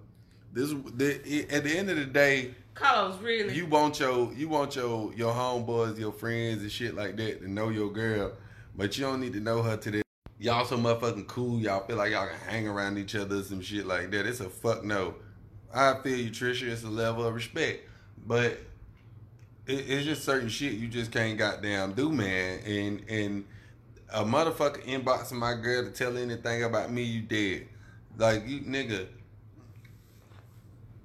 This, the, at the end of the day, Carlos, really? you want your you want your your homeboys, your friends and shit like that to know your girl, but you don't need to know her to that. Y'all so motherfucking cool. Y'all feel like y'all can hang around each other, some shit like that. It's a fuck no. I feel you, Trisha. It's a level of respect, but it, it's just certain shit you just can't goddamn do, man. And and a motherfucker inboxing my girl to tell anything about me, you dead. Like you nigga.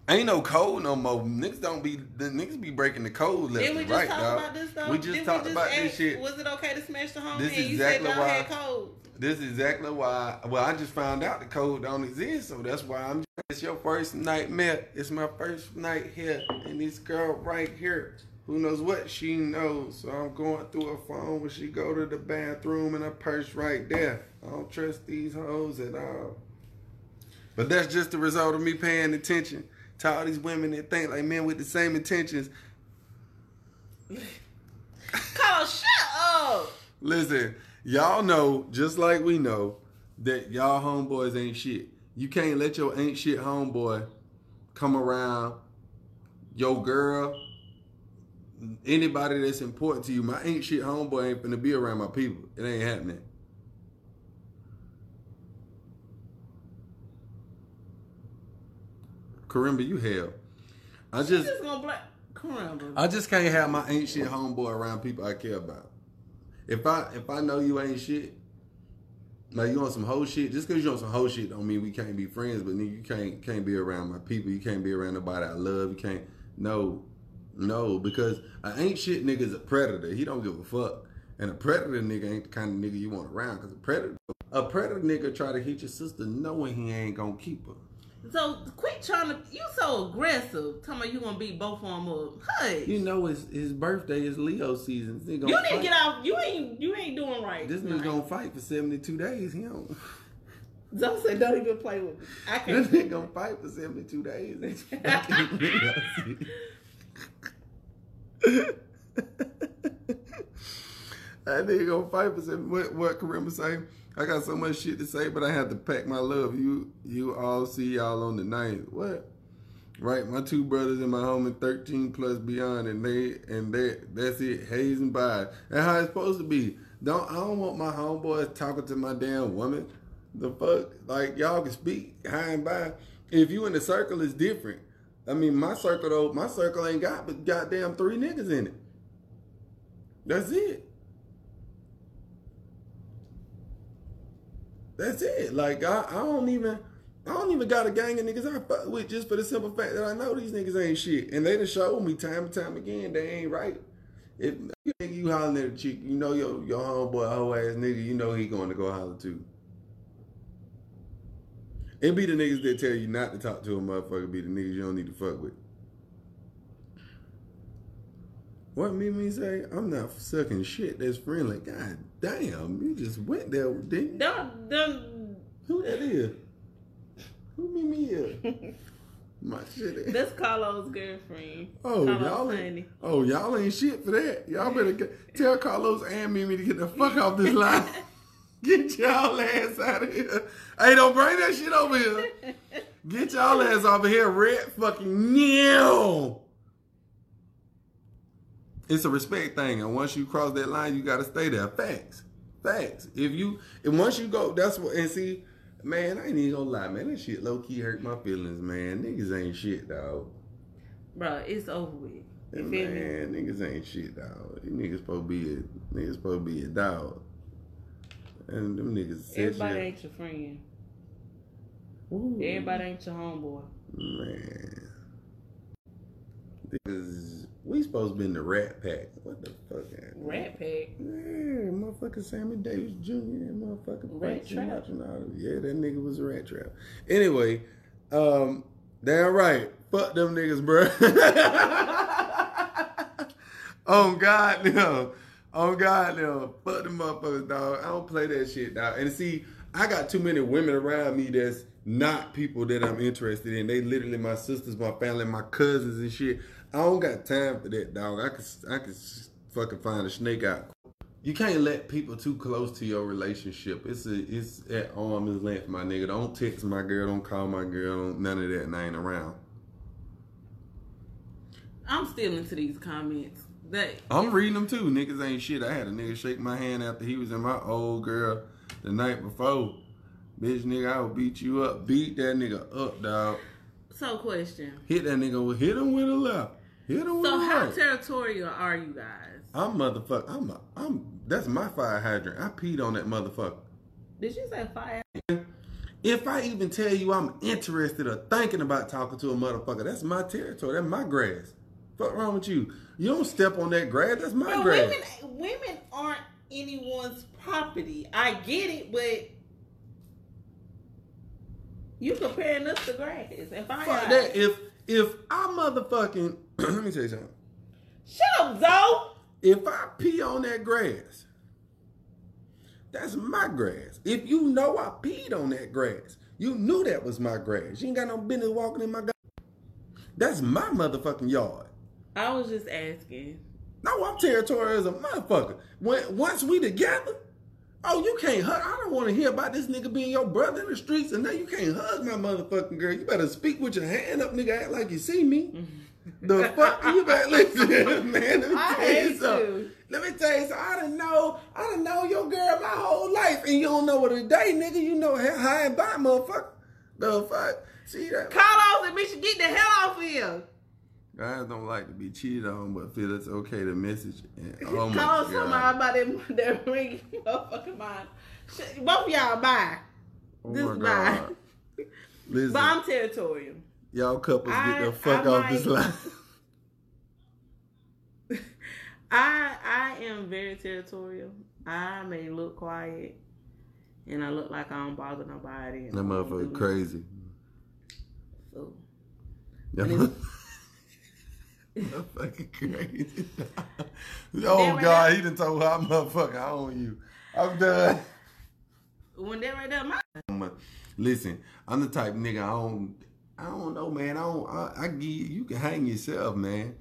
Ain't no code no more. Niggas don't be the niggas be breaking the code left Didn't we just right, talk dog. about this though? We just Didn't talked about this shit. Was it okay to smash the homie? This and is you exactly said y'all why- had code. This is exactly why. Well, I just found out the code don't exist, so that's why I'm. It's your first nightmare. It's my first night here, and this girl right here, who knows what she knows. So I'm going through her phone when she go to the bathroom and her purse right there. I don't trust these hoes at all. But that's just the result of me paying attention to all these women that think like men with the same intentions. Carlos, shut up. Listen, y'all know, just like we know, that y'all homeboys ain't shit. You can't let your ain't shit homeboy come around your girl, anybody that's important to you. My ain't shit homeboy ain't finna be around my people. It ain't happening. Karimba, you hell. I just just gonna black. Come on, bro. I just can't have my ain't shit homeboy around people I care about. If I if I know you ain't shit, like you on some whole shit, just cause you on some whole shit don't mean we can't be friends. But nigga, you can't can't be around my people. You can't be around nobody I love. You can't no, no, because I ain't shit nigga's a predator. He don't give a fuck. And a predator nigga ain't the kind of nigga you want around. Cause a predator a predator nigga try to hit your sister knowing he ain't gonna keep her. So quit trying to. You so aggressive. Tell me you gonna beat both of them up. Hey, You know his his birthday is Leo season. You gonna need to fight. get out. You ain't. You ain't doing right. This nigga gonna fight for 72 days. He don't. Don't say. Don't even play with me. I This can't. This nigga gonna fight for 72 days. *laughs* *laughs* *laughs* Leo season. gonna fight for 72 What, what Karimba say? I got so much shit to say, but I have to pack my love. You you all see y'all on the ninth. What? Right, my two brothers and my home homie 13 plus beyond, and they and they that's it, hazing by. That's how it's supposed to be. Don't I don't want my homeboys talking to my damn woman. The fuck? Like y'all can speak high and by. If you in the circle, it's different. I mean, my circle though, my circle ain't got but goddamn three niggas in it. That's it. That's it. Like I, I don't even I don't even got a gang of niggas I fuck with just for the simple fact that I know these niggas ain't shit. And they done showed me time and time again they ain't right. If you hollering at a chick, you know your your homeboy hoe ass nigga, you know he going to go holler too. It be the niggas that tell you not to talk to a motherfucker, be the niggas you don't need to fuck with. What Mimi say? I'm not sucking shit that's friendly. God damn, you just went there, didn't you? Don't. Don't. Who that is? Who Mimi is? *laughs* My shit. is- That's Carlos' girlfriend. Oh, Carlos y'all ain't, oh, y'all ain't shit for that. Y'all better get, tell Carlos and Mimi to get the fuck off this line. *laughs* *laughs* Get y'all ass out of here. Hey, don't bring that shit over here. Get y'all ass over here, red fucking no. It's a respect thing, and once you cross that line, you gotta stay there. Facts, facts. If you and once you go, that's what. And see, man, I ain't even gonna lie, man. That shit low key hurt my feelings, man. Niggas ain't shit, dog. Bro, it's over with. You feel me? Man, niggas ain't shit, dog. These niggas supposed to be a niggas supposed to be a dog. And them niggas said Everybody ain't your friend. Ooh. Everybody ain't your homeboy. Man. This we supposed to be in the Rat Pack. What the fuck? Rat Pack? Yeah, motherfucker Sammy Davis Jr. and motherfucker Rat Frank Trap. Yeah, that nigga was a rat trap. Anyway, um, damn right. Fuck them niggas, bro. *laughs* oh God, no. Oh God, no. Fuck them motherfuckers, dog. I don't play that shit, dog. And see, I got too many women around me that's not people that I'm interested in. They literally my sisters, my family, my cousins and shit. I don't got time for that, dog. I could I could fucking find a snake out. You can't let people too close to your relationship. It's a, it's at arm's length, my nigga. Don't text my girl. Don't call my girl. None of that. And I ain't around. I'm still into these comments. That I'm reading them too. Niggas ain't shit. I had a nigga shake my hand after he was in my old girl the night before. Bitch, nigga, I will beat you up. Beat that nigga up, dog. so question. Hit that nigga with hit him with a left. Hit him with a right. So how territorial are you guys? I'm motherfucker. I'm a, I'm. That's my fire hydrant. I peed on that motherfucker. Did you say fire? If I even tell you I'm interested or thinking about talking to a motherfucker, that's my territory. That's my grass. Fuck wrong with you? You don't step on that grass. That's my Bro, grass. women women aren't anyone's property. I get it, but you comparing us to grass and fire. Fuck that. If if I motherfucking *clears throat* let me tell you something. Shut up, Zoe. If I pee on that grass, that's my grass. If you know I peed on that grass, you knew that was my grass. You ain't got no business walking in my. That's my motherfucking yard. I was just asking. No, I'm territorial as a motherfucker. When once we together, oh, you can't hug. I don't want to hear about this nigga being your brother in the streets, and now you can't hug my motherfucking girl. You better speak with your hand up, nigga. Act like you see me. The *laughs* fuck you better *laughs* listen, man. Let me I tell you hate something. you. Let me tell you something. I done know, I don't know your girl my whole life, and you don't know what today, nigga. You know how high and by, motherfucker. The fuck. See that? Carlos and Misha, get the hell off of here. Guys don't like to be cheated on, but feel it's okay to message. And, *laughs* oh my Call god. somebody about that, *laughs* that ring motherfucking mind. Both of y'all bye. Oh This my bye. god. *laughs* Listen, But I'm territorial. y'all couples get I- the fuck I off this line. I I am very territorial. I may look quiet, and I look like I don't bother nobody. That motherfucker crazy. So That Motherfucker crazy. *laughs* Oh god, he done told her I'm motherfucker I own you. I'm done. when they're right there, my Listen, I'm the type nigga I don't I don't know, man. I don't I, I give you you can hang yourself, man.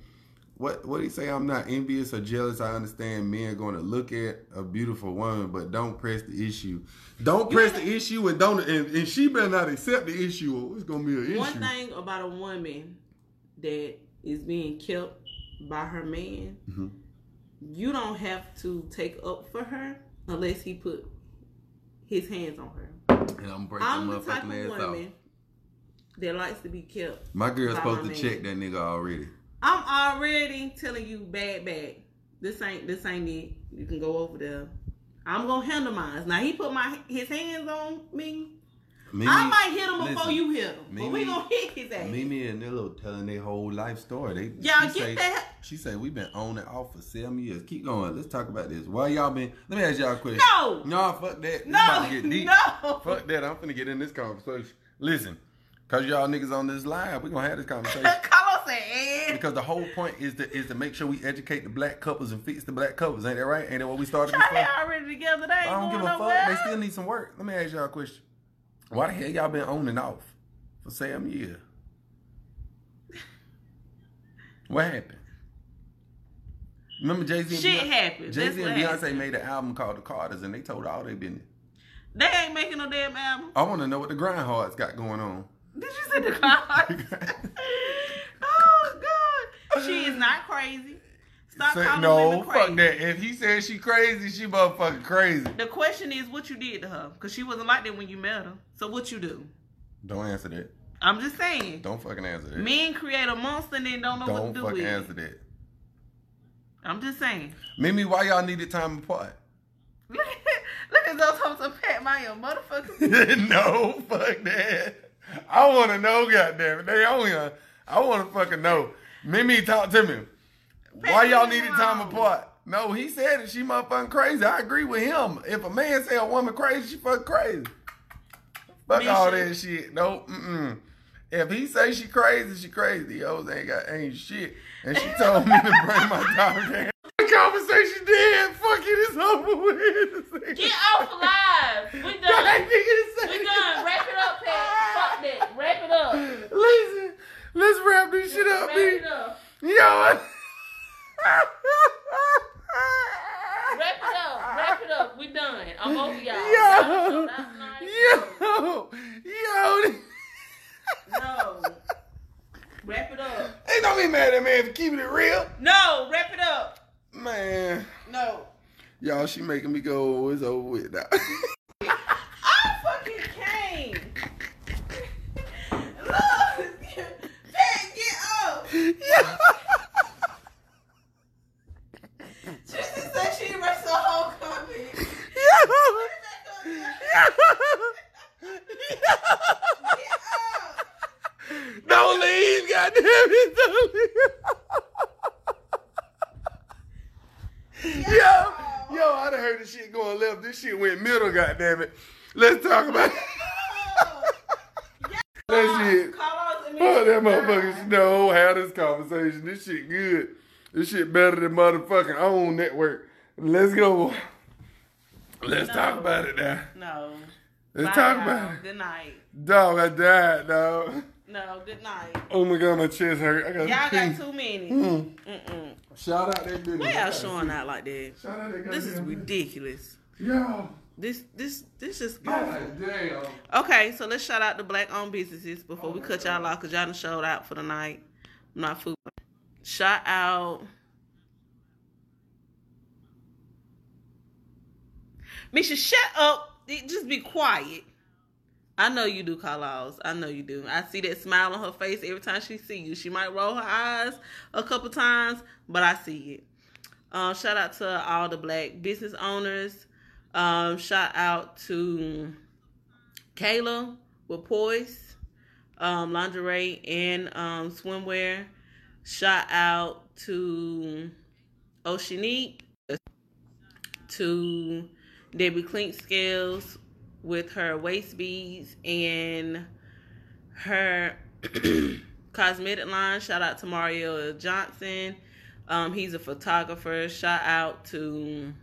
What what do you say? I'm not envious or jealous. I understand men are gonna look at a beautiful woman, but don't press the issue. Don't press the issue and don't and, and she better not accept the issue or it's gonna be an issue. one thing about a woman that is being kept by her man, Mhm. you don't have to take up for her unless he put his hands on her. And I'm breaking I'm the type of woman that likes to be kept. My girl's supposed my to man. check that nigga already. I'm already telling you bad bad. This ain't this ain't it. You can go over there. I'm gonna handle mine. Now he put my his hands on me. Mimi, I might hit him before listen, you hit him. but we gonna hit his ass. Mimi and Nillo telling their whole life story. They Y'all she get say, that? She said we been on and off for seven years. Keep going. Let's talk about this. Why y'all been? Let me ask y'all a question. No. No, fuck that. No, to get deep. no. Fuck that. I'm finna get in this conversation. Listen, cause y'all niggas on this line, we gonna have this *laughs* conversation. Because the whole point is to is to make sure we educate the black couples and fix the black couples. Ain't that right? Ain't that what we started before? already together. They ain't I don't give a fuck. They still need some work. Let me ask y'all a question. Why the hell y'all been on and off for seven year? What happened? Remember Jay Z? Shit happened. Jay Z and Beyonce happened. made an album called The Carters, and they told all they business. They ain't making no damn album. I want to know what the Grindhards got going on. Did you say the cards? *laughs* *laughs* oh God, she is not crazy. Stop Say- calling no, women crazy. fuck that. If he said she crazy, she motherfucking crazy. The question is what you did to her, because she wasn't like that when you met her. So what you do? Don't answer that. I'm just saying. Don't fucking answer that. Men create a monster and then don't know what Don't to Don't fucking with answer it. that. I'm just saying. Mimi, why y'all needed time apart? *laughs* Look at those hoes to pat my own motherfucker. *laughs* no, fuck that. I want to know, goddamn it. They only, I want to fucking know. Mimi, talk to me. Why y'all needed time apart? No, he said it. She motherfucking crazy. I agree with him. If a man say a woman crazy, she fuck crazy. Fuck Misha. all that shit. No, mm-mm. If he say she crazy, she crazy. These hoes ain't got ain't shit. And she *laughs* told me to bring my dog in. The conversation dead. Fuck it, it's over with. Get off live. We *laughs* done. We done. Wrap it up, Pat. Fuck that. Wrap it up. Listen, let's wrap this shit up, Wrap B. it up. Yo. Wrap it up. Wrap it up. We done. I'm over y'all. Yo, That's nice. yo, yo. No. Wrap it up. Ain't no me mad at man for keeping it real. No. Wrap it up. Man, No. y'all, she making me go. Oh, it's over with now. I fucking came. Look. Pat, get up. yeah. She said she erased the whole comment. Don't leave, goddamn it, don't leave. yo, yo, I done heard this shit going left. This shit went middle, goddamn it. Let's talk about it. that shit. Fuck that motherfuckers know how this conversation. This shit good. This shit better than motherfucking own network. Let's go. Let's talk about it now. No. Let's Bye, talk about it. Good night. Dog, I died, dog. No, good night. Oh my god, my chest hurt. I got Y'all got too many. Mm. Mm-mm. Shout out that business. Why y'all showing out like that? Shout out that This is ridiculous. Yo. This this this just God damn. Okay, so let's shout out the black owned businesses before we cut y'all off because y'all done showed out for the night. I'm not food. Shout out. Misha, shut up. Just be quiet. I know you do call. I know you do. I see that smile on her face every time she see you. She might roll her eyes a couple times, but I see it. Um, shout out to all the black business owners. Um, shout out to Kayla with Poise, um, lingerie and um, swimwear. Shout out to Oceanique, to Debbie Clink Scales with her waist beads and her *clears throat* cosmetic line. Shout out to Mario Johnson. Um, he's a photographer. Shout out to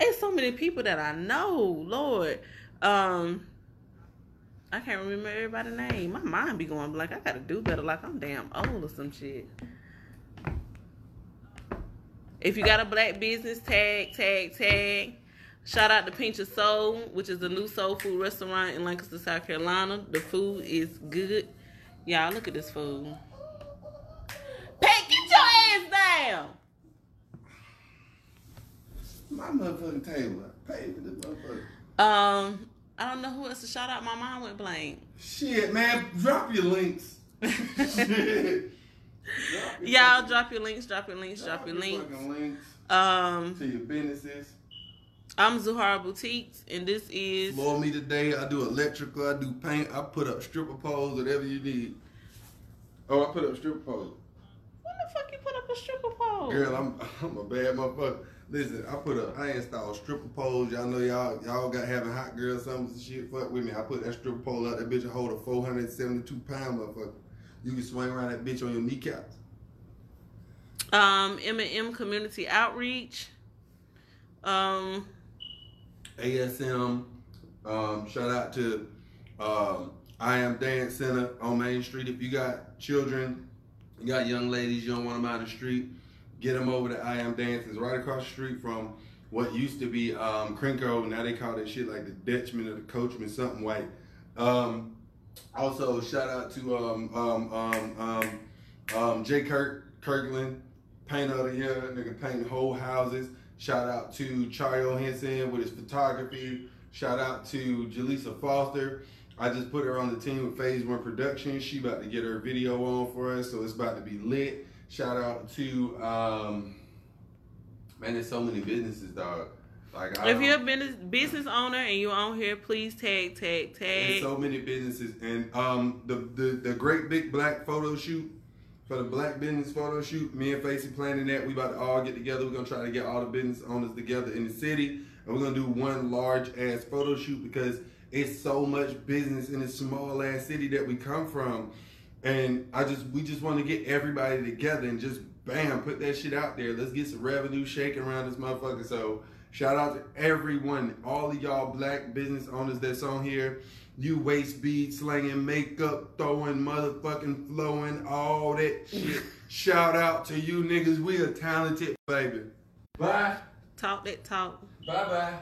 it's so many people that I know, Lord. Um, I can't remember everybody's name. My mind be going blank. I gotta do better. Like I'm damn old or some shit. If you got a black business, tag, tag, tag. Shout out to Pinch of Soul, which is a new soul food restaurant in Lancaster, South Carolina. The food is good. Y'all, look at this food. Pat, get your ass down. My motherfucking table. Pay for this motherfucker. Um, I don't know who else to shout out. My mind went blank. Shit, man. Drop your links. *laughs* *laughs* Your Y'all drop your links, drop your links, drop your links. fucking links Um, to your businesses. I'm Zuhara Boutiques, and this is Floor me today. I do electrical. I do paint. I put up stripper poles, whatever you need. Oh, I put up stripper poles. when the fuck you put up a stripper pole? Girl, I'm *laughs* I'm a bad motherfucker. Listen, I put up I installed stripper poles. Y'all know y'all y'all got having hot girl summers and shit. Fuck with me. I put that stripper pole up. That bitch will hold a 472 pound motherfucker. You can swing around that bitch on your kneecaps. Um, M&M Community Outreach. Um, ASM. Um, shout out to um, I Am Dance Center on Main Street. If you got children, you got young ladies, you don't want them out in the street, get them over to I Am Dance. It's right across the street from what used to be um, Crinko. Now they call that shit like the Dutchman or the Coachman, something white. Um, also, shout out to um, um, um, um, um, Jay Kirk, Kirkland, painter of the year, nigga painting whole houses. Shout out to Chario Henson with his photography. Shout out to Jaleesa Foster. I just put her on the team with Phase One Productions. She about to get her video on for us, so it's about to be lit. Shout out to um, man, there's so many businesses, dog. Like I If you're a business business owner and you're on here, please tag, tag, There's tag. so many businesses, and um, the, the the great big black photo shoot for the black business photo shoot. Me and Facey planning that. We about to all get together. We're gonna try to get all the business owners together in the city, and we're gonna do one large ass photo shoot because it's so much business in this small ass city that we come from, and I just we just want to get everybody together and just bam put that shit out there. Let's get some revenue shaking around this motherfucker. So. Shout out to everyone, all of y'all black business owners that's on here. You waist bead slanging, makeup throwing, motherfucking flowing, all that shit. Shout out to you niggas. We are talented, baby. Bye. Talk that talk. Bye bye.